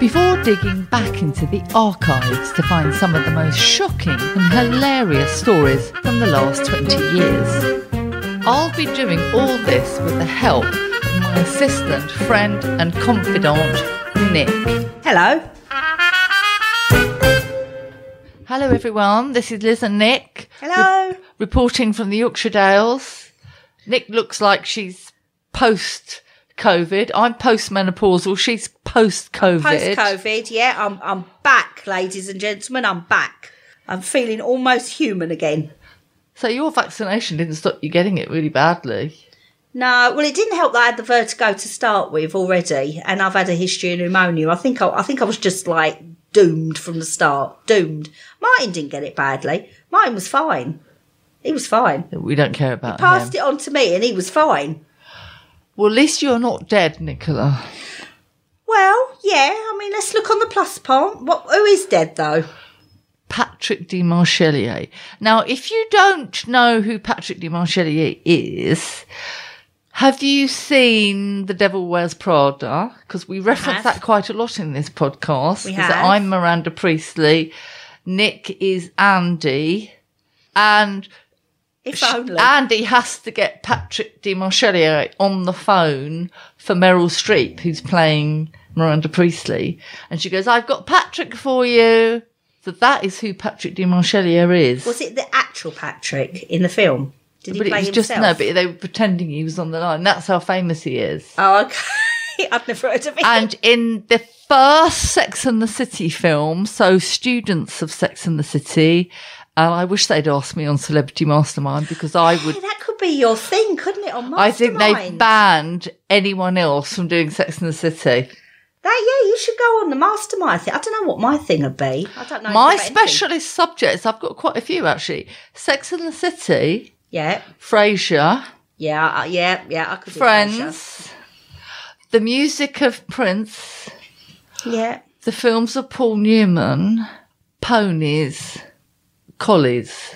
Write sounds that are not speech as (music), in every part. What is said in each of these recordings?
before digging back into the archives to find some of the most shocking and hilarious stories from the last 20 years. I'll be doing all this with the help of my assistant, friend, and confidant, Nick. Hello. Hello, everyone. This is Liz and Nick. Hello. reporting from the Yorkshire Dales. Nick looks like she's post COVID. I'm postmenopausal. She's post COVID. Post COVID, yeah, I'm I'm back, ladies and gentlemen. I'm back. I'm feeling almost human again. So your vaccination didn't stop you getting it really badly. No, well, it didn't help that I had the vertigo to start with already, and I've had a history of pneumonia. I think I, I think I was just like doomed from the start. Doomed. Martin didn't get it badly. Martin was fine. He was fine. We don't care about He Passed him. it on to me, and he was fine. Well, at least you're not dead, Nicola. Well, yeah. I mean, let's look on the plus point. What? Who is dead though? Patrick Demarchelier. Now, if you don't know who Patrick Demarchelier is, have you seen The Devil Wears Prada? Because we reference that quite a lot in this podcast. We have. I'm Miranda Priestly. Nick is Andy. And If only. Andy has to get Patrick de on the phone for Meryl Streep, who's playing Miranda Priestly. And she goes, I've got Patrick for you. So that is who Patrick Demarchelier is. was it the actual Patrick in the film? Did he but it play was himself? just, no, but they were pretending he was on the line. That's how famous he is. Oh, okay. (laughs) I've never heard of it. And in the first Sex and the City film, so students of Sex and the City, and I wish they'd asked me on Celebrity Mastermind because I would that could be your thing, couldn't it? On Mastermind. I think they banned anyone else from doing Sex and the City. That yeah, you should go on the mastermind thing. I don't know what my thing would be. I don't know. My specialist subjects, I've got quite a few actually. Sex and the City, Yeah, Frasier, yeah, uh, yeah, yeah. I could. Do Friends, the music of Prince. Yeah. the films of Paul Newman, Ponies, Collies.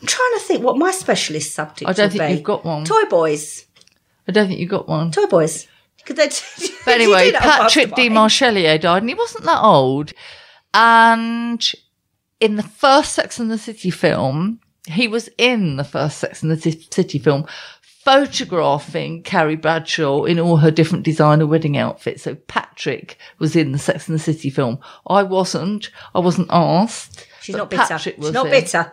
I'm trying to think what my specialist subject. I don't think be. you've got one. Toy boys. I don't think you got one. Toy boys. (laughs) But anyway, Patrick Demarchelier died, and he wasn't that old. And in the first Sex and the City film, he was in the first Sex and the City film, photographing Carrie Bradshaw in all her different designer wedding outfits. So Patrick was in the Sex and the City film. I wasn't. I wasn't asked. She's but not bitter. Patrick was She's not in. bitter.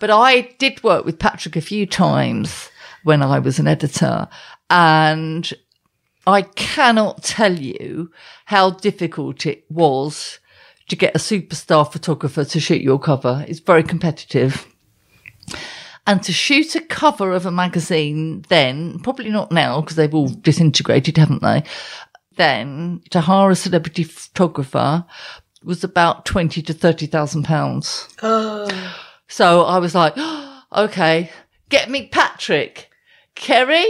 But I did work with Patrick a few times when I was an editor, and I cannot tell you how difficult it was to get a superstar photographer to shoot your cover. It's very competitive. And to shoot a cover of a magazine then, probably not now because they've all disintegrated, haven't they? Then to hire a celebrity photographer was about twenty to thirty thousand pounds. Oh. So I was like, (gasps) okay, get me Patrick. Kerry,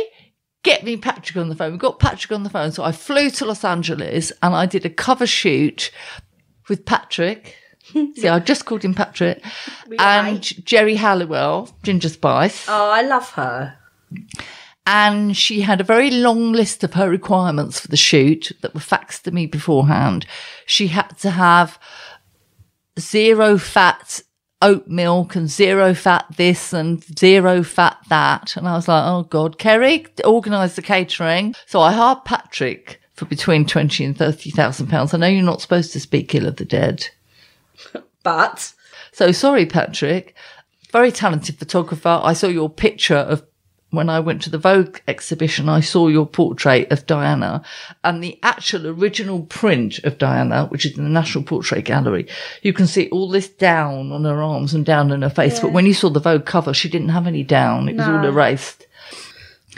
get me Patrick on the phone. We got Patrick on the phone. So I flew to Los Angeles and I did a cover shoot with Patrick. (laughs) See, I just called him Patrick. And Geri Halliwell, Ginger Spice. Oh, I love her. And she had a very long list of her requirements for the shoot that were faxed to me beforehand. She had to have zero fat oat milk and zero fat this and zero fat that. And I was like, oh God, Kerry, organise the catering. So I hired Patrick for between 20 and 30,000 pounds. I know you're not supposed to speak ill of the dead. (laughs) But So sorry, Patrick. Very talented photographer. I saw your picture of when I went to the Vogue exhibition. I saw your portrait of Diana and the actual original print of Diana, which is in the National Portrait Gallery. You can see all this down on her arms and down on her face. But when you saw the Vogue cover, she didn't have any down. It was all erased.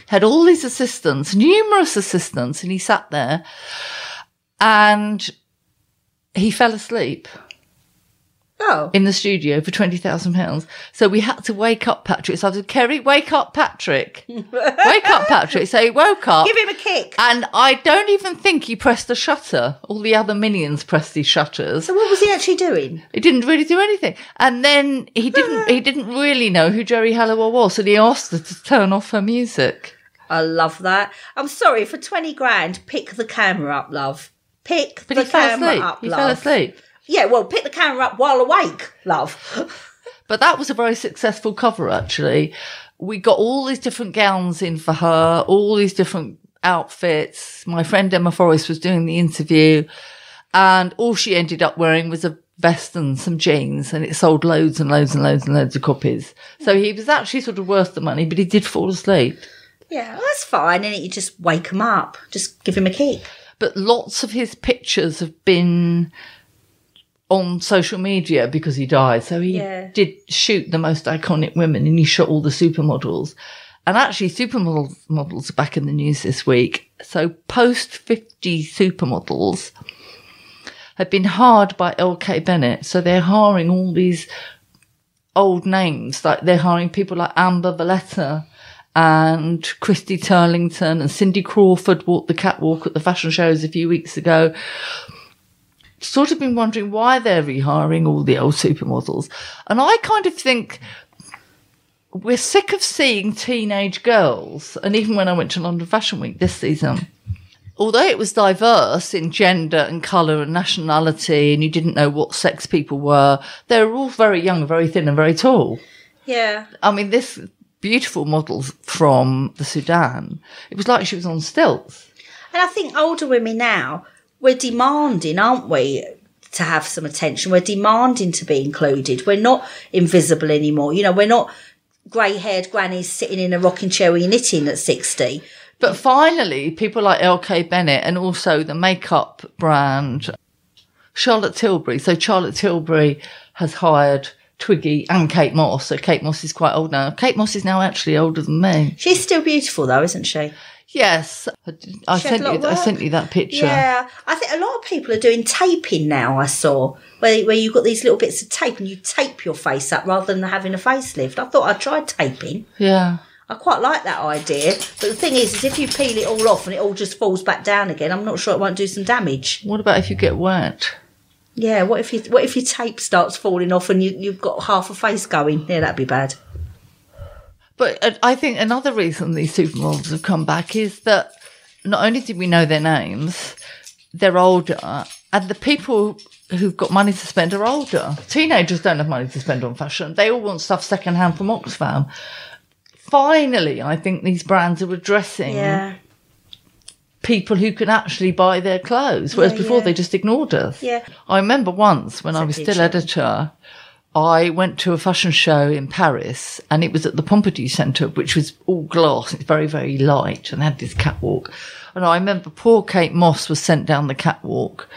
Had all these assistants, numerous assistants, and he sat there and he fell asleep. Oh. in the studio for twenty thousand pounds. So we had to wake up Patrick. So I said, Kerry, wake up Patrick. (laughs) wake up Patrick. So he woke up. Give him a kick. and I don't even think he pressed the shutter. All the other minions pressed these shutters. So what was he actually doing? He didn't really do anything. And then he (laughs) didn't he didn't really know who Geri Halliwell was, and he asked her to turn off her music. I love that. I'm sorry, for 20 grand, pick the camera up, love. Pick But the he fell camera asleep. up, he love. fell asleep. Yeah, well, pick the camera up while awake, love. But that was a very successful cover, actually. We got all these different gowns in for her, all these different outfits. My friend Emma Forrest was doing the interview, and all she ended up wearing was a vest and some jeans, and it sold loads and loads and loads and loads of copies. So he was actually sort of worth the money, but he did fall asleep. yeah, well, that's fine. And you just wake him up. Just give him a kick. But lots of his pictures have been on social media because he died. So he Yeah. did shoot the most iconic women and he shot all the supermodels. And actually, supermodels models are back in the news this week. So post 50 supermodels have been hired by LK Bennett. So they're hiring all these old names. Like they're hiring people like Amber Valletta and Christy Turlington and Cindy Crawford walked the catwalk at the fashion shows a few weeks ago. Sort of been wondering why they're rehiring all the old supermodels. And I kind of think we're sick of seeing teenage girls. And even when I went to London Fashion Week this season, although it was diverse in gender and colour and nationality, and you didn't know what sex people were, they were all very young, very thin, and very tall. Yeah. I mean, this beautiful model from the Sudan, it was like she was on stilts. And I think older women now, we're demanding, aren't we, to have some attention? We're demanding to be included. We're not invisible anymore. You know, we're not grey haired grannies sitting in a rocking chair knitting at 60. But finally, people like LK Bennett and also the makeup brand Charlotte Tilbury. So Charlotte Tilbury has hired Twiggy and Kate Moss. So Kate Moss is quite old now. Kate Moss is now actually older than me. She's still beautiful, though, isn't she? Yes, I, I sent you. I sent you that picture. Yeah, I think a lot of people are doing taping now. I saw where where you've got these little bits of tape and you tape your face up rather than having a facelift. I thought I'd tried taping. yeah. I quite like that idea, but the thing is, is if you peel it all off and it all just falls back down again, I'm not sure it won't do some damage. What about if you get wet? Yeah, what if you what if your tape starts falling off and you you've got half a face going? Yeah, that'd be bad. But uh, I think another reason these supermodels have come back is that not only did we know their names, they're older, and the people who've got money to spend are older. Teenagers don't have money to spend on fashion. They all want stuff secondhand from Oxfam. Finally, I think these brands are addressing Yeah, people who can actually buy their clothes, whereas Yeah, before yeah. they just ignored us. Yeah. I remember once when I was still editor, I went to a fashion show in Paris and it was at the Pompidou Centre, which was all glass. It's very, very light and had this catwalk. And I remember poor Kate Moss was sent down the catwalk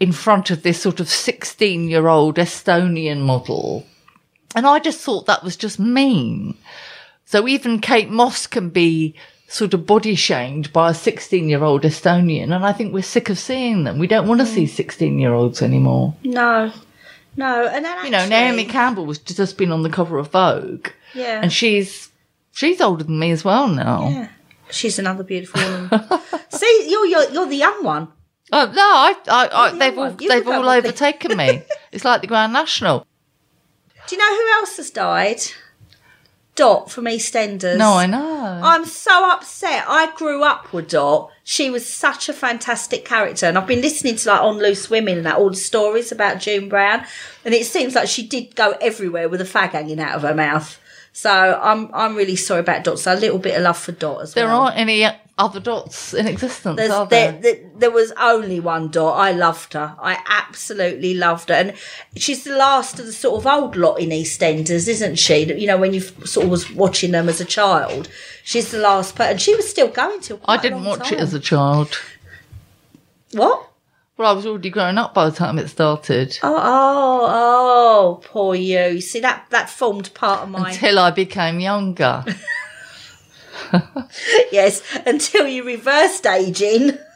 in front of this sort of 16 year old Estonian model. And I just thought that was just mean. So even Kate Moss can be sort of body shamed by a 16 year old Estonian. And I think we're sick of seeing them. We don't want to mm. see 16 year olds anymore. no, no, and then You know, Naomi Campbell was just been on the cover of Vogue. Yeah, And she's, she's older than me as well now. yeah, she's another beautiful woman. (laughs) See, you're, you're you're the young one. Oh, no, I, I, I, the they've all, one. They've all overtaken me. (laughs) It's like the Grand National. Do you know who else has died? Dot from EastEnders. No, I know. I'm so upset. I grew up with Dot. She was such a fantastic character, and I've been listening to like On Loose Women and that all the stories about June Brown, and it seems like she did go everywhere with a fag hanging out of her mouth. So I'm I'm really sorry about Dot. So a little bit of love for Dot as there well. There aren't any other dots in existence, There's, are there, there? there, there was only one Dot. I loved her. I absolutely loved her. And she's the last of the sort of old lot in EastEnders, isn't she? You know, when you sort of was watching them as a child, she's the last person. She was still going till I didn't watch it as a child. What? Well, I was already grown up by the time it started. Oh, oh, oh, poor you. See, that, that formed part of my. Until I became younger. (laughs) (laughs) yes, until you reversed aging. (laughs)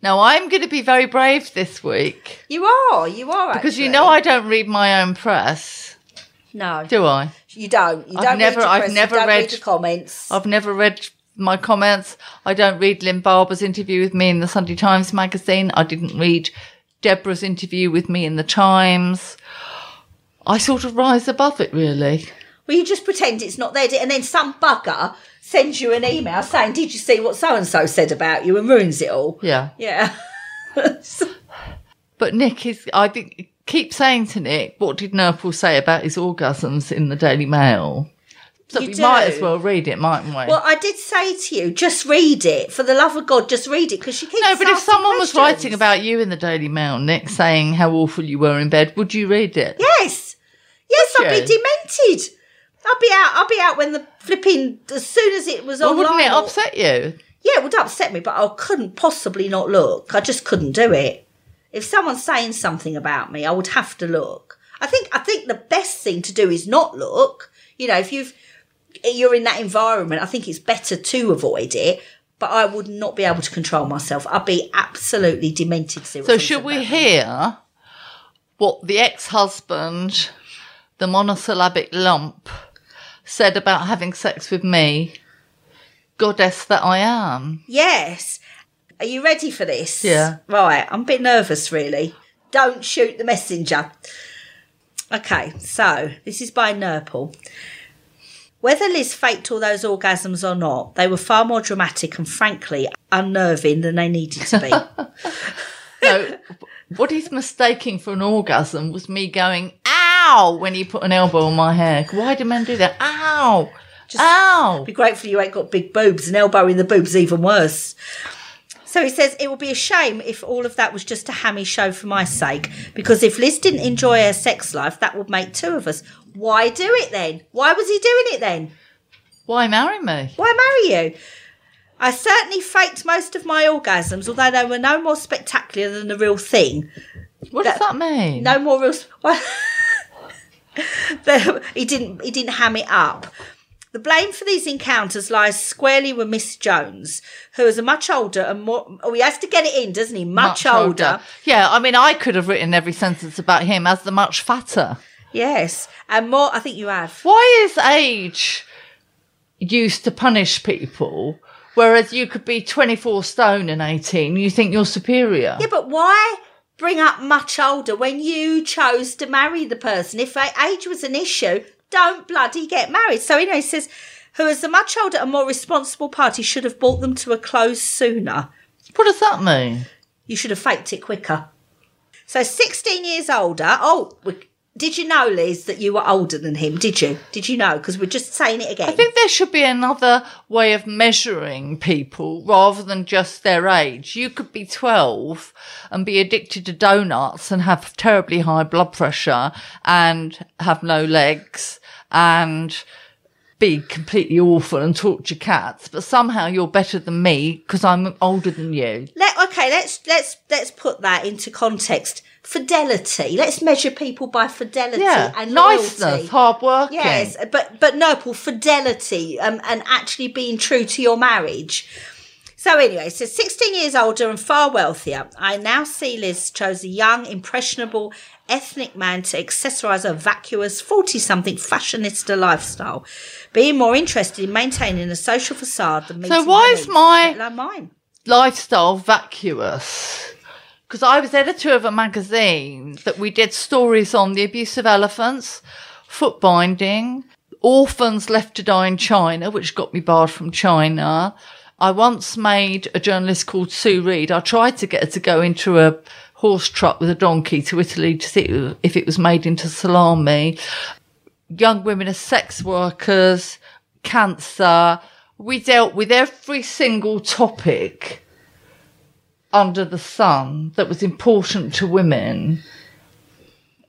Now I'm going to be very brave this week You are, you are. because you know I don't read my own press, No, do I? you don't. You I've don't never- read I've press, you never read- the comments. I've never read my comments. I don't read Lynn Barber's interview with me in the Sunday Times magazine. I didn't read Deborah's interview with me in the Times. I sort of rise above it, really. Well, you just pretend it's not there, and then some bugger sends you an email saying, "Did you see what so and so said about you?" and ruins it all. Yeah. Yeah. (laughs) But Nick is, I think, keep saying to Nick, what did Nirpal say about his orgasms in the Daily Mail? So You we might as well read it, mightn't we? Well, I did say to you, just read it. For the love of God, just read it because she keeps. no, but if someone was writing about you in the Daily Mail, Nick, saying how awful you were in bed, would you read it? yes, yes, Would I'd be demented. I'll be out. I'll be out when the flipping as soon as it was Well, online. wouldn't it upset you? Yeah, it would upset me, but I couldn't possibly not look. I just couldn't do it. If someone's saying something about me, I would have to look. I think I think the best thing to do is not look. You know, if you've you're in that environment, I think it's better to avoid it. But I would not be able to control myself. I'd be absolutely demented. So should we hear what the ex-husband, the monosyllabic lump, said about having sex with me? Goddess that I am. Yes. Are you ready for this? Yeah. Right. I'm a bit nervous, really. Don't shoot the messenger. Okay, so this is by Nirpal. Whether Liz faked all those orgasms or not, they were far more dramatic and frankly unnerving than they needed to be. (laughs) (laughs) No, what he's mistaking for an orgasm was me going, ow, when he put an elbow on my hair. Why do men do that? Ow! ow! Be grateful you ain't got big boobs and elbow in the boobs even worse. So he says it would be a shame if all of that was just a hammy show for my sake, because if Liz didn't enjoy her sex life, that would make two of us. Why do it then? Why was he doing it then? Why marry me? Why marry you? I certainly faked most of my orgasms, although they were no more spectacular than the real thing. What does that mean? No more real. (laughs) Well, the- he didn't. He didn't ham it up. The blame for these encounters lies squarely with Miss Jones, who is a much older and more. Oh, he has to get it in, doesn't he? Much, older. Yeah, I mean, I could have written every sentence about him as the much fatter. Yes, and more. I think you have. Why is age used to punish people, whereas you could be 24 stone and 18, you think you're superior? Yeah, but why bring up much older when you chose to marry the person? If age was an issue, don't bloody get married. So, anyway, he says, who is the much older and more responsible party should have brought them to a close sooner. What does that mean? You should have faked it quicker. So, 16 years older. Oh, we- did you know, Liz, that you were older than him? Did you? Did you know? Because we're just saying it again. I think there should be another way of measuring people rather than just their age. You could be 12 and be addicted to donuts and have terribly high blood pressure and have no legs and be completely awful and torture cats, but somehow you're better than me because I'm older than you. Let, okay, let's let's let's put that into context. Fidelity. Let's measure people by fidelity Yeah, and loyalty. niceness, hard working. Yes, but but Nirpal fidelity um, and actually being true to your marriage. So anyway, so 16 years older and far wealthier. I now see Liz chose a young, impressionable, ethnic man to accessorise a vacuous 40-something fashionista lifestyle, being more interested in maintaining a social facade than meeting why is my- mine. lifestyle vacuous because I was editor of a magazine that we did stories on the abuse of elephants, foot binding, orphans left to die in China, which got me barred from China. I once made a journalist called Sue Reed. I tried to get her to go into a horse truck with a donkey to Italy to see if it was made into salami. Young women as sex workers, cancer. We dealt with every single topic under the sun that was important to women.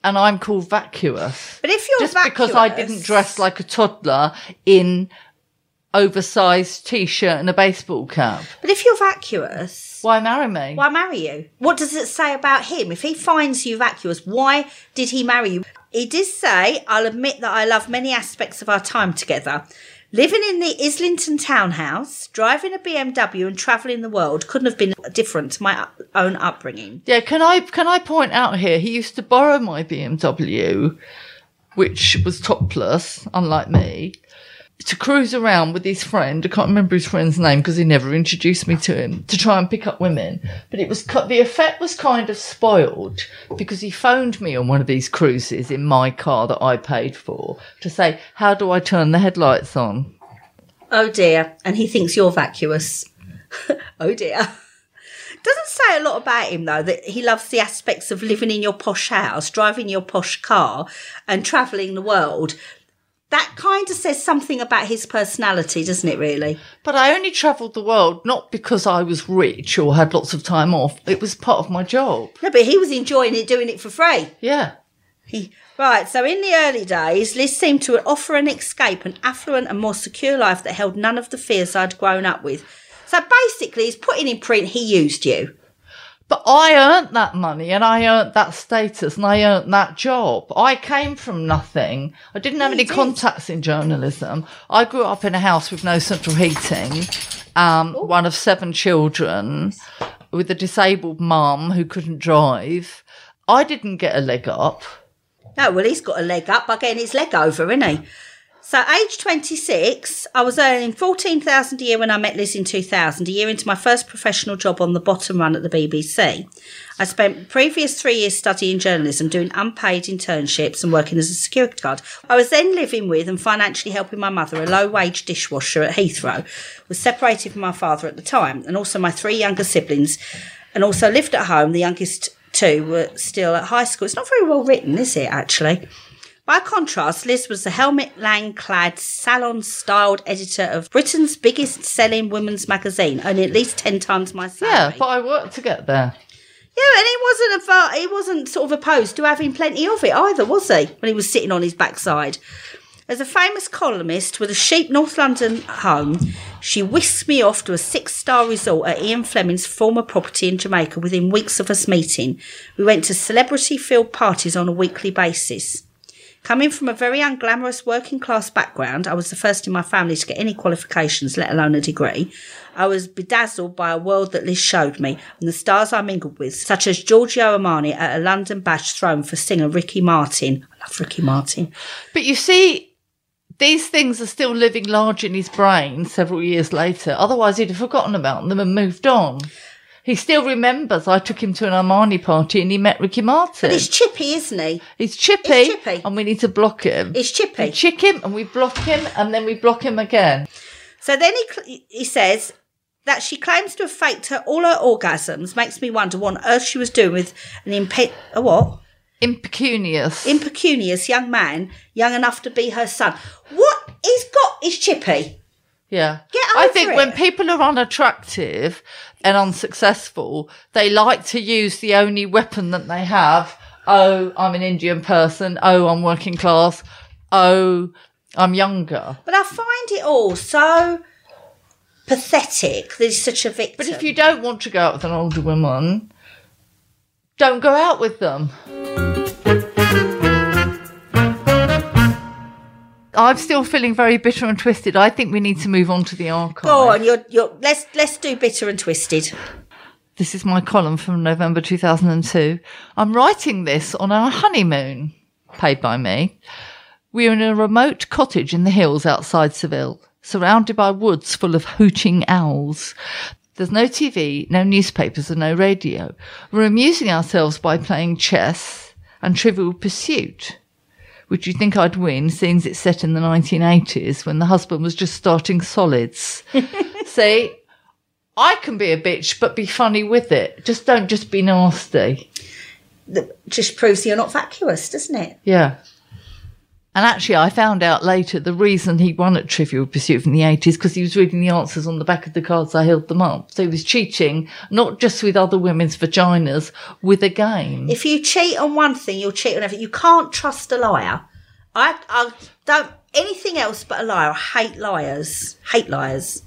And I'm called vacuous. But if you're Just because I didn't dress like a toddler in oversized t-shirt and a baseball cap. But if you're vacuous, Why marry me? why marry you? What does it say about him? If he finds you vacuous, why did he marry you? He did say, I'll admit that I love many aspects of our time together. Living in the Islington townhouse, driving a BMW and travelling the world couldn't have been different to my own upbringing. Yeah, can I can I point out here? He used to borrow my BMW, which was topless, unlike me, to cruise around with his friend. I can't remember his friend's name because he never introduced me to him to try and pick up women. But it was the effect was kind of spoiled because he phoned me on one of these cruises in my car that I paid for to say, "How do I turn the headlights on?" Oh dear. And he thinks you're vacuous. (laughs) oh dear. Doesn't say a lot about him though, that he loves the aspects of living in your posh house, driving your posh car, and travelling the world. That kind of says something about his personality, doesn't it, really? But I only travelled the world not because I was rich or had lots of time off. It was part of my job. No, but he was enjoying it, doing it for free. Yeah. He, right, so in the early days, Liz seemed to offer an escape, an affluent and more secure life that held none of the fears I'd grown up with. So basically, he's putting in print he used you. But I earned that money and I earned that status and I earned that job. I came from nothing. I didn't have any contacts in journalism. I grew up in a house with no central heating, um, one of seven children with a disabled mum who couldn't drive. I didn't get a leg up. No, well, he's got a leg up by getting his leg over, isn't he? So, age 26, I was earning 14000 a year when I met Liz in 2000, a year into my first professional job on the bottom run at the BBC. I spent previous three years studying journalism, doing unpaid internships and working as a security guard. I was then living with and financially helping my mother, a low-wage dishwasher at Heathrow, was separated from my father at the time, and also my three younger siblings, and also lived at home. The youngest two were still at high school. It's not very well written, is it, actually? By contrast, Liz was the Helmut Lang clad, salon styled editor of Britain's biggest selling women's magazine, earning at least 10 times my salary. Yeah, but I worked to get there. Yeah, and he wasn't a, he wasn't sort of opposed to having plenty of it either, was he? When he was sitting on his backside. As a famous columnist with a chic North London home, she whisked me off to a six-star resort at Ian Fleming's former property in Jamaica within weeks of us meeting. We went to celebrity-filled parties on a weekly basis. Coming from a very unglamorous working class background, I was the first in my family to get any qualifications, let alone a degree. I was bedazzled by a world that Liz showed me and the stars I mingled with, such as Giorgio Armani at a London bash thrown for singer Ricky Martin. I love Ricky Martin. But you see, these things are still living large in his brain several years later. Otherwise, he'd have forgotten about them and moved on. He still remembers I took him to an Armani party and he met Ricky Martin. But it's chippy, isn't he? He's chippy, It's chippy. and we need to block him. He's chippy. We chick him and we block him and then we block him again. So then he cl- he says that she claims to have faked her all her orgasms. Makes me wonder what on earth she was doing with an impe- a what Impecunious. impecunious young man, young enough to be her son. What he's got is chippy. yeah. Get I think it. when people are unattractive and unsuccessful, they like to use the only weapon that they have. Oh, I'm an Indian person. Oh, I'm working class. Oh, I'm younger. But I find it all so pathetic that he's such a victim. But if you don't want to go out with an older woman, don't go out with them. I'm still feeling very bitter and twisted. I think we need to move on to the archive. go on, you're you're let's let's do bitter and twisted. This is my column from November 2002. I'm writing this on our honeymoon, paid by me. We're in a remote cottage in the hills outside Seville, surrounded by woods full of hooting owls. There's no TV, no newspapers, and no radio. We're amusing ourselves by playing chess and trivial pursuit, which you'd think I'd win, seeing as it's set in the 1980s when the husband was just starting solids. (laughs) See, I can be a bitch, but be funny with it. Just don't just be nasty. That just proves you're not vacuous, doesn't it? Yeah. And actually, I found out later the reason he won at Trivial Pursuit from the 80s because he was reading the answers on the back of the cards. I held them up. So he was cheating, not just with other women's vaginas, with a game. If you cheat on one thing, you'll cheat on everything. You can't trust a liar. I I don't anything else but a liar. I hate liars. Hate liars.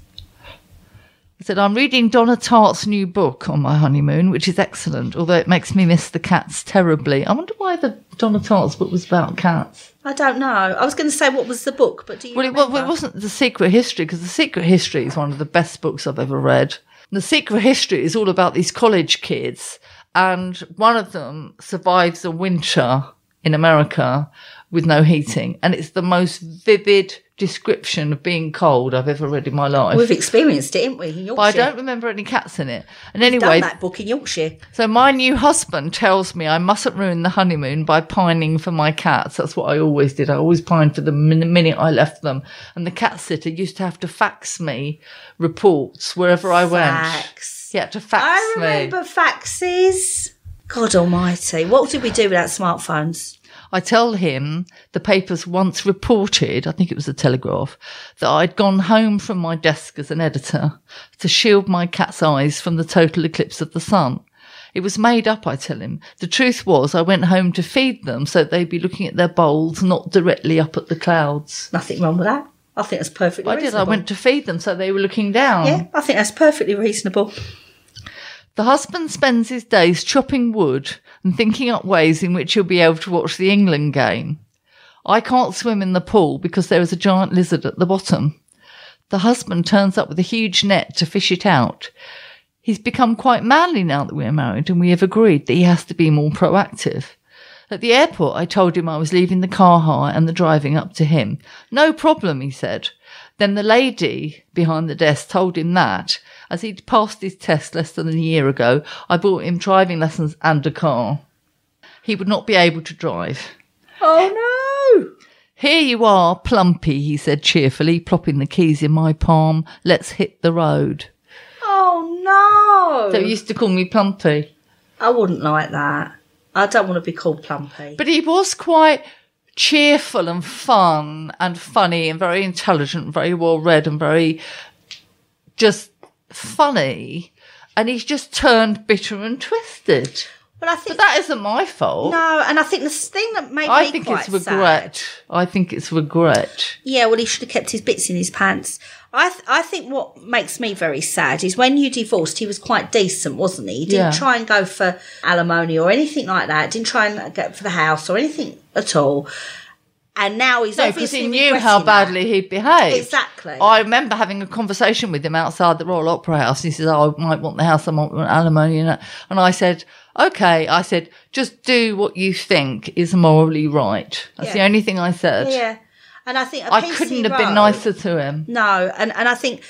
I said, I'm reading Donna Tartt's new book on my honeymoon, which is excellent, although it makes me miss the cats terribly. I wonder why the Donna Tartt's book was about cats. I don't know. I was going to say what was the book, but do you Well, it, well, it wasn't The Secret History, because The Secret History is one of the best books I've ever read. The Secret History is all about these college kids, and one of them survives a winter in America with no heating. And it's the most vivid description of being cold I've ever read in my life. We've experienced it, haven't we? In Yorkshire. but I don't remember any cats in it. And anyway, that book in Yorkshire. so my new husband tells me I mustn't ruin the honeymoon by pining for my cats. That's what I always did. I always pined for them the minute I left them. And the cat sitter used to have to fax me reports wherever I went. Fax. Had to fax I me. remember faxes. God Almighty! What did we do without smartphones? I tell him the papers once reported, I think it was the Telegraph, that I'd gone home from my desk as an editor to shield my cat's eyes from the total eclipse of the sun. It was made up, I tell him. The truth was I went home to feed them so they'd be looking at their bowls, not directly up at the clouds. Nothing wrong with that. I think that's perfectly I did. I went to feed them so they were looking down. Yeah, I think that's perfectly reasonable. The husband spends his days chopping wood and thinking up ways in which he'll be able to watch the England game. I can't swim in the pool because there is a giant lizard at the bottom. The husband turns up with a huge net to fish it out. He's become quite manly now that we're married and we have agreed that he has to be more proactive. At the airport, I told him I was leaving the car hire and the driving up to him. No problem, he said. Then the lady behind the desk told him that, as he'd passed his test less than a year ago, I bought him driving lessons and a car. He would not be able to drive. Oh no! Here you are, Plumpy, he said cheerfully, plopping the keys in my palm. Let's hit the road. Oh no! They used to call me Plumpy. I wouldn't like that. I don't want to be called Plumpy. But he was quite cheerful and fun and funny and very intelligent, very well read and very just funny. And he's just turned bitter and twisted. But I But think that isn't my fault. no, and I think the thing that made I me think quite it's regret. sad- I think it's regret. Yeah, well, he should have kept his bits in his pants. I th- I think what makes me very sad is when you divorced, he was quite decent, wasn't he? He didn't Yeah. try and go for alimony or anything like that. Didn't try and get for the house or anything at all. And now he's No, because obviously he knew how badly he'd behaved. Exactly. I remember having a conversation with him outside the Royal Opera House. He says, "Oh, I might want the house. I might want alimony." And, and I said, "Okay." I said, "Just do what you think is morally right." That's the only thing I said. Yeah, and I think a I couldn't have been nicer to him. No, and and I think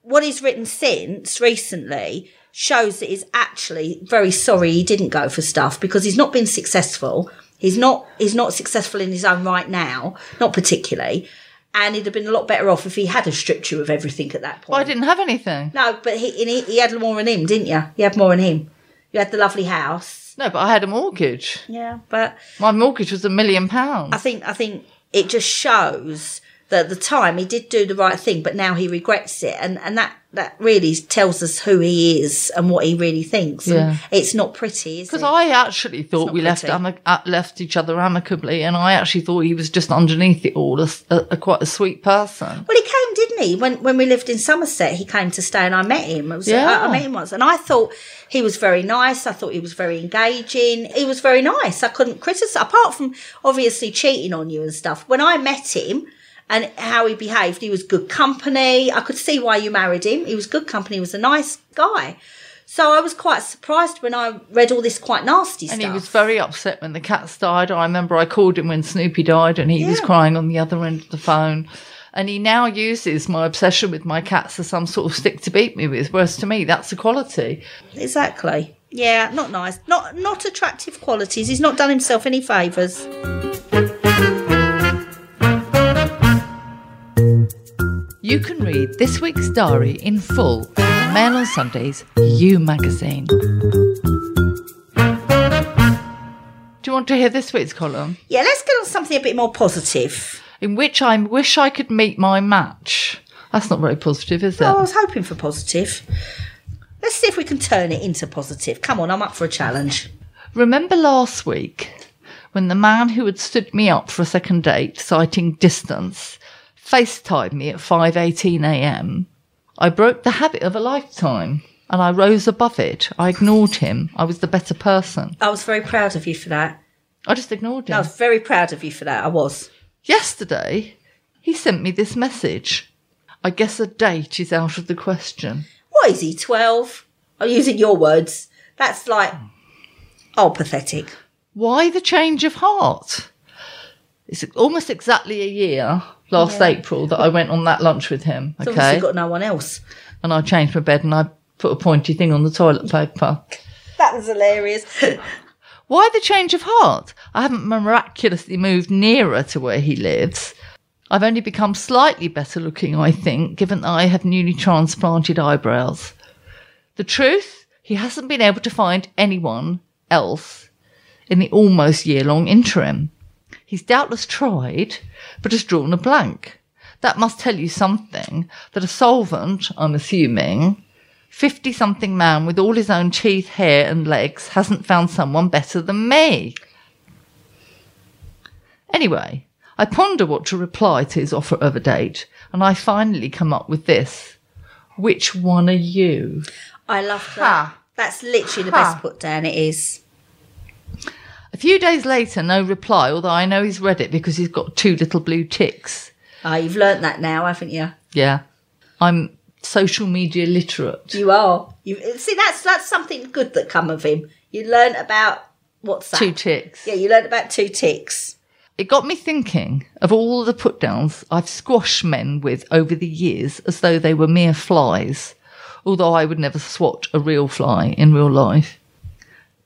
what he's written since recently shows that he's actually very sorry he didn't go for stuff because he's not been successful. He's not he's not successful in his own right now, not particularly. And he'd have been a lot better off if he had a stripped you of everything at that point. Well, I didn't have anything. No, but he, he he had more in him, didn't you? You had more in him. You had the lovely house. No, but I had a mortgage. Yeah, but My mortgage was a million pounds. I think I think it just shows that at the time he did do the right thing, but now he regrets it, and and that that really tells us who he is and what he really thinks. And Yeah. it's not pretty, is it? Because I actually thought we left pretty. ami- uh, left each other amicably, and I actually thought he was just underneath it all, a quite a sweet person. well, he came, didn't he? When when we lived in Somerset, he came to stay, and I met him. It was, Yeah. I, I met him once, and I thought he was very nice. I thought he was very engaging. He was very nice. I couldn't criticise, apart from obviously cheating on you and stuff. When I met him. And how he behaved, he was good company. I could see why you married him. He was good company. He was a nice guy. So I was quite surprised when I read all this quite nasty And stuff. And he was very upset when the cats died. I remember I called him when Snoopy died, and he was crying on the other end of the phone. And he now uses my obsession with my cats as some sort of stick to beat me with. Whereas to me, that's a quality. exactly. Yeah, not nice. Not not attractive qualities. He's not done himself any favours. You can read this week's diary in full in Mail on Sundays, You magazine. Do you want to hear this week's column? Yeah, let's get on something a bit more positive. In which I wish I could meet my match. That's not very positive, is it? Oh, I was hoping for positive. Let's see if we can turn it into positive. Come on, I'm up for a challenge. Remember last week when the man who had stood me up for a second date, citing distance, FaceTimed me at 5:18 a.m. I broke the habit of a lifetime and I rose above it. I ignored him. I was the better person. I was very proud of you for that. I just ignored him. I was very proud of you for that. I was. Yesterday, he sent me this message. I guess a date is out of the question. What is he, 12? I'm using your words. That's like, oh, pathetic. Why the change of heart? It's almost exactly a year last April that I went on that lunch with him. It's obviously Okay. got no one else. And I changed my bed and I put a pointy thing on the toilet paper. That was hilarious. (laughs) Why the change of heart? I haven't miraculously moved nearer to where he lives. I've only become slightly better looking, I think, given that I have newly transplanted eyebrows. The truth, he hasn't been able to find anyone else in the almost year long interim. He's doubtless tried, but has drawn a blank. That must tell you something that a solvent, I'm assuming, 50 something man with all his own teeth, hair, and legs hasn't found someone better than me. Anyway, I ponder what to reply to his offer of a date, and I finally come up with this. Which one are you? I love that. Ha. That's literally the Ha. best put down it is. A few days later, no reply, although I know he's read it because he's got two little blue ticks. Ah, you've learnt that now, haven't you? Yeah. I'm social media literate. You are. You see, that's that's something good that come of him. You learn about what's that? Two ticks. Yeah, you learnt about two ticks. It got me thinking of all the put downs I've squashed men with over the years as though they were mere flies, although I would never swat a real fly in real life.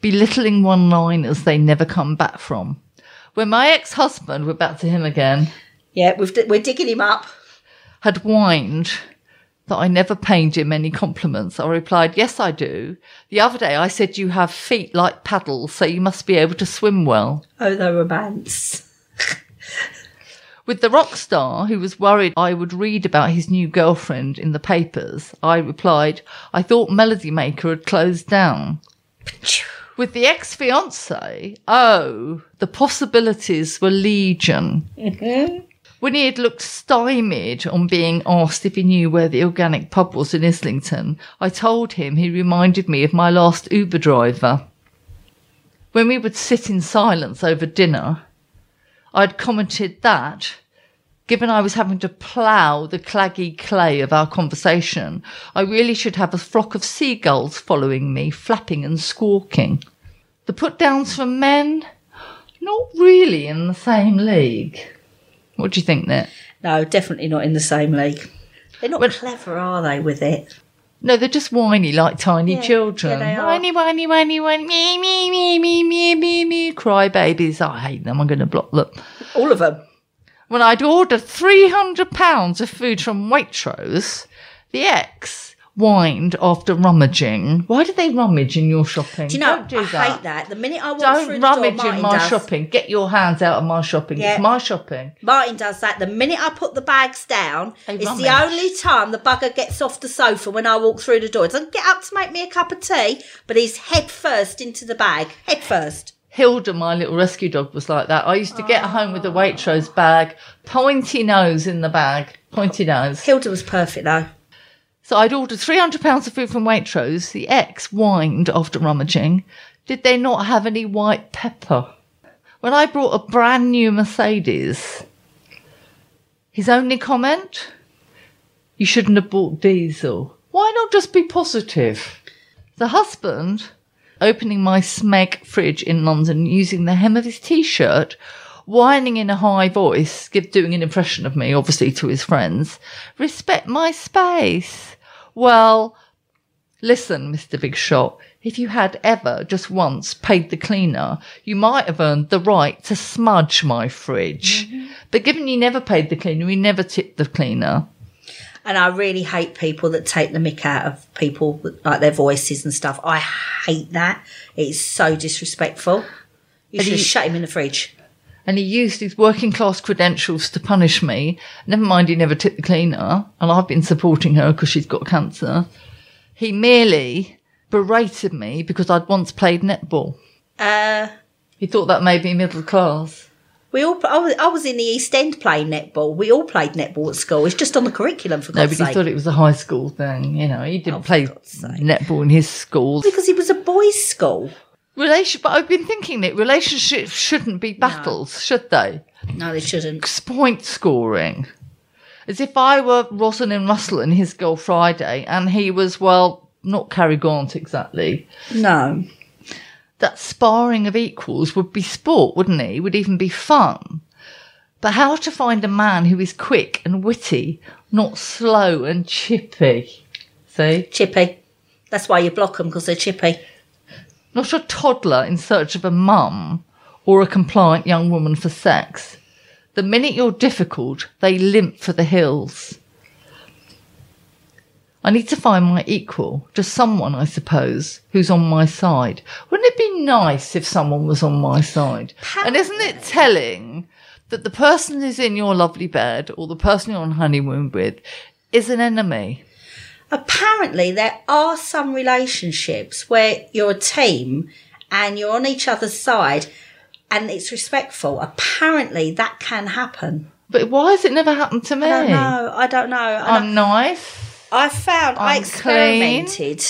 Belittling one liners they never come back from. When my ex husband, we're back to him again, Yeah, we've, we're digging him up. had whined that I never paid him any compliments, I replied, Yes, I do. The other day I said you have feet like paddles, so you must be able to swim well. Oh, the romance. With the rock star who was worried I would read about his new girlfriend in the papers, I replied, I thought Melody Maker had closed down. With the ex fiance, oh, the possibilities were legion. Mm-hmm. When he had looked stymied on being asked if he knew where the organic pub was in Islington, I told him he reminded me of my last Uber driver. When we would sit in silence over dinner, I'd commented that, given I was having to plough the claggy clay of our conversation, I really should have a flock of seagulls following me, flapping and squawking. The put downs for men, not really in the same league. What do you think, Net? No, definitely not in the same league. They're not Well- clever, are they, with it? No, they're just whiny like tiny Yeah, children. yeah, they are. whiny, whiny, whiny, whiny, me, me, me, me, me, me, me, cry babies. I hate them. I'm going to block them. All of them. when I'd ordered £300 of food from Waitrose, the ex whined after rummaging. Why do they rummage in your shopping? Do you know, Don't do I that. hate that. The minute I walk through Don't the door, rummage Martin in my does. shopping. Get your hands out of my shopping. Yeah. It's my shopping. Martin does that. The minute I put the bags down, They it's rummage. the only time the bugger gets off the sofa when I walk through the door. He doesn't get up to make me a cup of tea, but he's head first into the bag. Head first. Hilda, my little rescue dog, was like that. I used to get home with a Waitrose bag, pointy nose in the bag, pointy nose. Hilda was perfect though. So I'd ordered £300 of food from Waitrose. The ex whined after rummaging. Did they not have any white pepper? When I brought a brand new Mercedes, his only comment? You shouldn't have bought diesel. Why not just be positive? The husband, opening my Smeg fridge in London using the hem of his t-shirt, whining in a high voice, doing an impression of me, obviously to his friends. Respect my space. Well, listen, Mr. Big Shot, if you had ever just once paid the cleaner, you might have earned the right to smudge my fridge. Mm-hmm. But given you never paid the cleaner, you never tipped the cleaner. And I really hate people that take the mick out of people, with, like their voices and stuff. I hate that. It's so disrespectful. You And should you- shut him in the fridge. And he used his working class credentials to punish me. Never mind, he never tipped the cleaner, and I've been supporting her because she's got cancer. He merely berated me because I'd once played netball. Uh, He thought that made me middle class. We all. I was, I was in the East End playing netball. We all played netball at school. It's just on the curriculum for God's sake. Nobody sake. thought it was a high school thing. You know, he didn't Oh, for play God's sake. netball in his school. because it was a boys' school. Relation, but I've been thinking that relationships shouldn't be battles, should they? No, they shouldn't. Point scoring. As if I were Rosalind Russell and his girl Friday, and he was, well, not Cary Grant exactly. No. That sparring of equals would be sport, wouldn't it? It would even be fun. But how to find a man who is quick and witty, not slow and chippy? See? Chippy. That's why you block them because they're chippy. Not a toddler in search of a mum or a compliant young woman for sex. The minute you're difficult, they limp for the hills. I need to find my equal, just someone, I suppose, who's on my side. Wouldn't it be nice if someone was on my side? And isn't it telling that the person who's in your lovely bed or the person you're on honeymoon with is an enemy? Apparently, there are some relationships where you're a team and you're on each other's side and it's respectful. Apparently, that can happen. But why has it never happened to me? I don't know. I don't know. I'm nice. I found I I'm experimented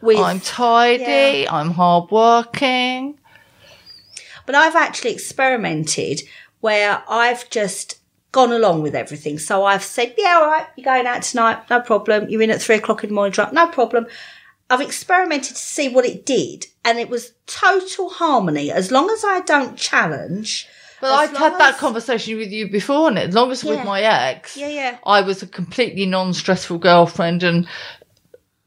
with, I'm tidy. I'm hardworking. but I've actually experimented where I've just gone along with everything. So I've said, yeah, all right, you're going out tonight, no problem. You're in at three o'clock in the morning, drunk, no problem. I've experimented to see what it did, and it was total harmony. As long as I don't challenge, As I've had long that conversation with you before, and as long as Yeah. with my ex, Yeah, yeah. I was a completely non-stressful girlfriend and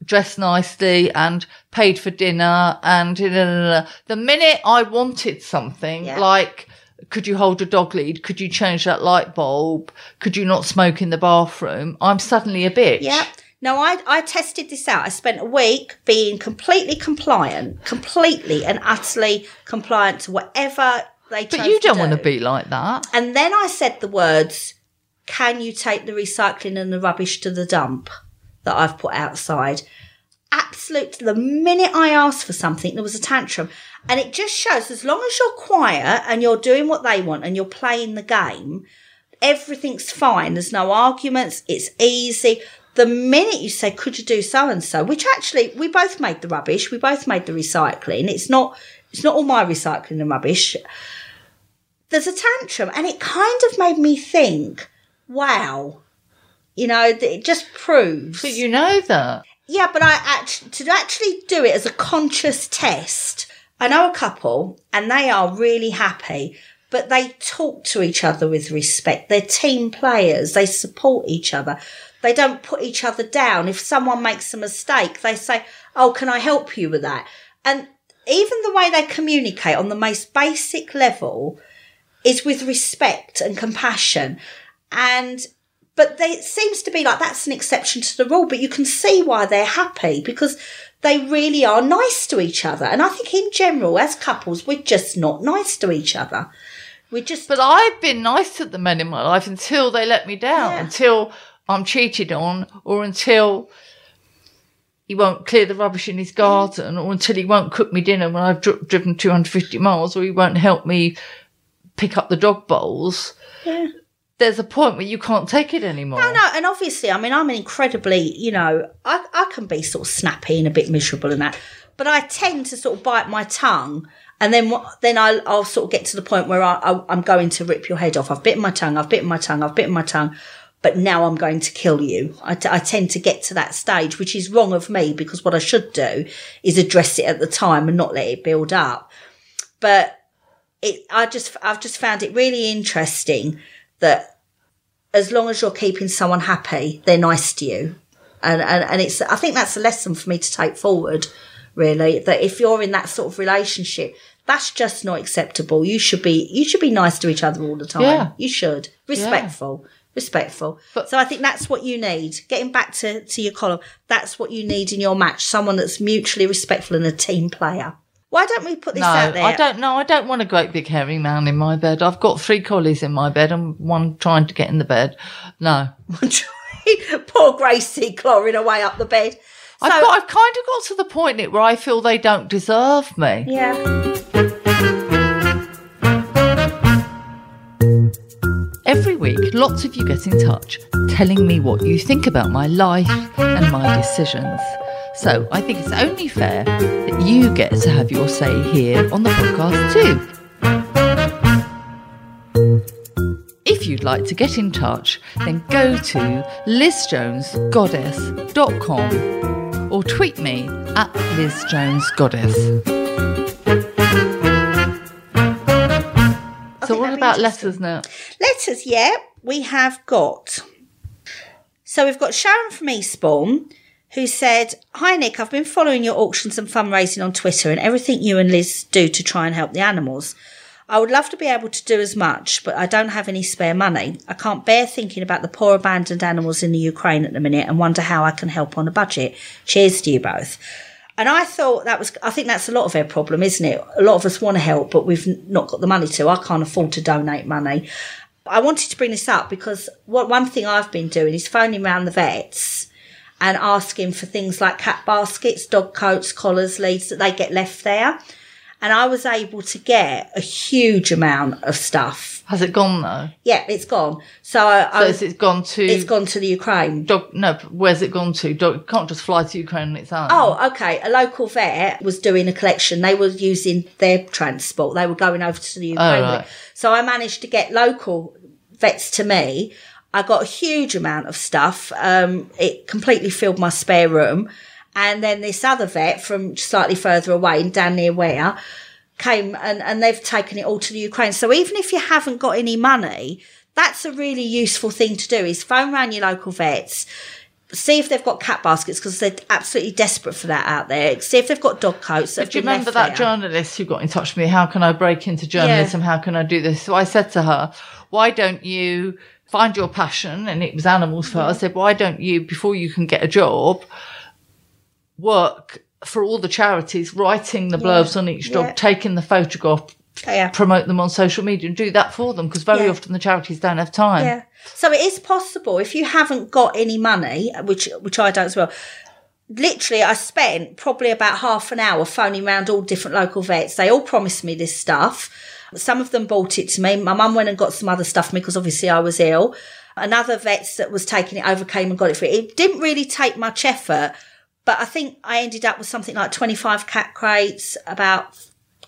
dressed nicely and paid for dinner and the minute I wanted something Yeah. like. Could you hold a dog lead? Could you change that light bulb? Could you not smoke in the bathroom? I'm suddenly a bitch. Yeah. No, I, I tested this out. I spent a week being completely compliant, completely and utterly compliant to whatever they But you don't to want to be like that. And then I said the words, can you take the recycling and the rubbish to the dump that I've put outside? Absolute. The minute I asked for something, there was a tantrum. And it just shows as long as you're quiet and you're doing what they want and you're playing the game, everything's fine. There's no arguments. It's easy. The minute you say, could you do so and so, which actually we both made the rubbish. We both made the recycling. It's not, it's not all my recycling and rubbish there's a tantrum and it kind of made me think wow you know it just proves But you know that. yeah but i actually to actually do it as a conscious test i know a couple and they are really happy but they talk to each other with respect. They're team players. They support each other. They don't put each other down. If someone makes a mistake they say oh can i help you with that? And even the way they communicate on the most basic level is with respect and compassion. And but they, it seems to be like that's an exception to the rule but you can see why they're happy because they really are nice to each other and i think in general as couples we're just not nice to each other we're just But I've been nice to the men in my life until they let me down, Yeah. until I'm cheated on, or until he won't clear the rubbish in his garden, or until he won't cook me dinner when I've dri- driven 250 miles, or he won't help me pick up the dog bowls. Yeah. There's a point where you can't take it anymore. No, no, and obviously, I mean, I'm incredibly, you know, I, I can be sort of snappy and a bit miserable and that, but I tend to sort of bite my tongue, and then? Then I'll, I'll sort of get to the point where I, I, I'm going to rip your head off. I've bitten my tongue. I've bitten my tongue. I've bitten my tongue. But now I'm going to kill you. I, t- I tend to get to that stage, which is wrong of me because what I should do is address it at the time and not let it build up. But it, I just, I've just found it really interesting that as long as you're keeping someone happy, they're nice to you. And, and, and it's, I think that's a lesson for me to take forward, really, that if you're in that sort of relationship, that's just not acceptable. You should be, you should be nice to each other all the time. Yeah. You should. Respectful. Respectful. But- so I think that's what you need. Getting back to, to your column, that's what you need in your match. Someone that's mutually respectful and a team player. Why don't we put this No, out there? I don't know. I don't want a great big hairy man in my bed. I've got three collies in my bed and one trying to get in the bed. No. (laughs) Poor Gracie clawing away up the bed. So, I've, got, I've kind of got to the point in where I feel they don't deserve me. yeah. Every week, lots of you get in touch telling me what you think about my life and my decisions. So I think it's only fair that you get to have your say here on the podcast too. If you'd like to get in touch, then go to lizjonesgoddess.com or tweet me at lizjonesgoddess. So, what that'd about letters now? Letters, yeah, we have got. So we've got Sharon from Eastbourne who said, Hi Nick, I've been following your auctions and fundraising on Twitter and everything you and Liz do to try and help the animals. I would love to be able to do as much, but I don't have any spare money. I can't bear thinking about the poor abandoned animals in the Ukraine at the minute and wonder how I can help on a budget. Cheers to you both. And I thought that was, I think that's a lot of our problem, isn't it? A lot of us want to help, but we've not got the money to. I can't afford to donate money. I wanted to bring this up because what one thing I've been doing is phoning around the vets and asking for things like cat baskets, dog coats, collars, leads that they get left there. And I was able to get a huge amount of stuff. Has it gone though? Yeah, it's gone. So I, So I it's, gone to it's gone to the Ukraine. dog. No, where's it gone to? Dog it can't just fly to Ukraine on its own. Oh, okay. A local vet was doing a collection. They were using their transport. They were going over to the oh, Ukraine. Oh, right. So I managed to get local vets to me. I got a huge amount of stuff. Um, it completely filled my spare room. And then this other vet from slightly further away, down near where, came and, and they've taken it all to the Ukraine. So even if you haven't got any money, that's a really useful thing to do is phone around your local vets, see if they've got cat baskets because they're absolutely desperate for that out there. See if they've got dog coats. Do you remember that there. journalist who got in touch with me? How can I break into journalism? How can I do this? So I said to her, why don't you find your passion? And it was animals for her. I said, why don't you, before you can get a job, work for all the charities, writing the blurbs on each dog, Yeah. taking the photograph, Yeah. promote them on social media and do that for them because very Yeah. often the charities don't have time. Yeah. So it is possible if you haven't got any money, which which I don't as well. Literally, I spent probably about half an hour phoning around all different local vets. They all promised me this stuff. Some of them bought it to me. My mum went and got some other stuff for me because obviously I was ill. Another vet that was taking it over came and got it for me. It didn't really take much effort, but I think I ended up with something like 25 cat crates, about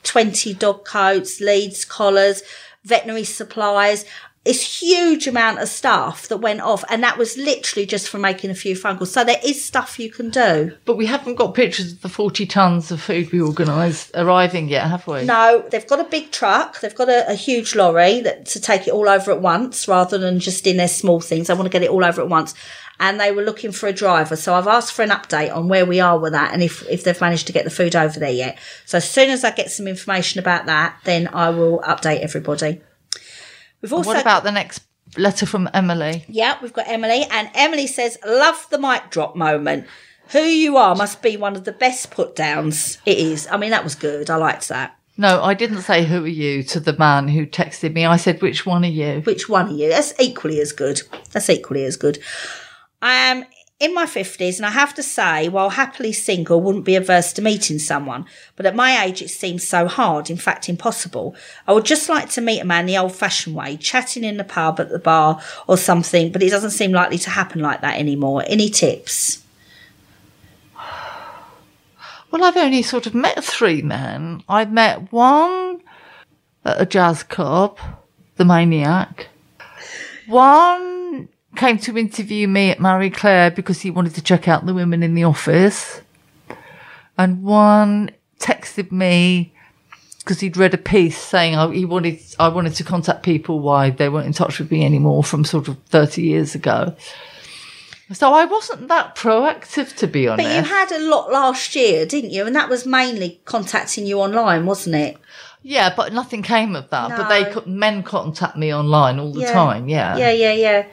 20 dog coats, leads, collars, veterinary supplies. It's huge amount of stuff that went off, and that was literally just from making a few phone calls. So there is stuff you can do. But we haven't got pictures of the 40 tonnes of food we organised arriving yet, have we? No, they've got a big truck. They've got a, a huge lorry that to take it all over at once, rather than just in their small things. I want to get it all over at once, and they were looking for a driver. So I've asked for an update on where we are with that, and if if they've managed to get the food over there yet. So as soon as I get some information about that, then I will update everybody. We've also What about the next letter from Emily? Yeah, we've got Emily, and Emily says, "Love the mic drop moment. Who you are must be one of the best put downs. It is. I mean, that was good. I liked that. No, I didn't say who are you to the man who texted me. I said, which one are you? Which one are you? That's equally as good. That's equally as good. I am in my 50s, and I have to say, while happily single, wouldn't be averse to meeting someone. But at my age, it seems so hard, in fact, impossible. I would just like to meet a man the old fashioned way, chatting in the pub, at the bar, or something, but it doesn't seem likely to happen like that anymore. Any tips? (sighs) Well, I've only sort of met three men. I've met one at a jazz club, the maniac. One came to interview me at Marie Claire because he wanted to check out the women in the office. And one texted me because he'd read a piece saying I, he wanted I wanted to contact people why they weren't in touch with me anymore from sort of 30 years ago. So I wasn't that proactive, to be honest. But you had a lot last year, didn't you? And that was mainly contacting you online, wasn't it? Yeah, but nothing came of that. But they men contact me online all the Yeah. time. Yeah. Yeah, yeah, yeah.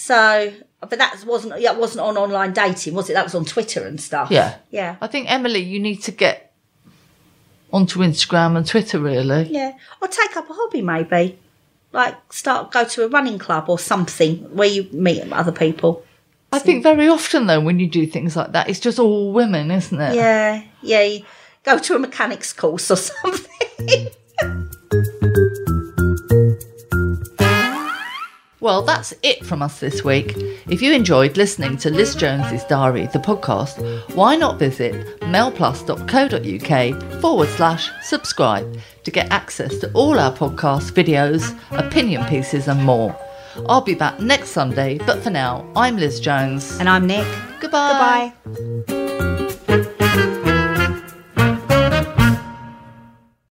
So, but that wasn't that wasn't on online dating, was it? That was on Twitter and stuff. Yeah. yeah, I think Emily, you need to get onto Instagram and Twitter. Really. yeah. Or take up a hobby, maybe. Like start go to a running club or something where you meet other people. I think very often though, when you do things like that, it's just all women, isn't it? Yeah, yeah. Go to a mechanics course or (laughs) something. Well, that's it from us this week. If you enjoyed listening to Liz Jones's Diary, the podcast, why not visit mailplus.co.uk forward slash subscribe to get access to all our podcasts, videos, opinion pieces, and more. I'll be back next Sunday, but for now, I'm Liz Jones. And I'm Nick. Goodbye. Goodbye.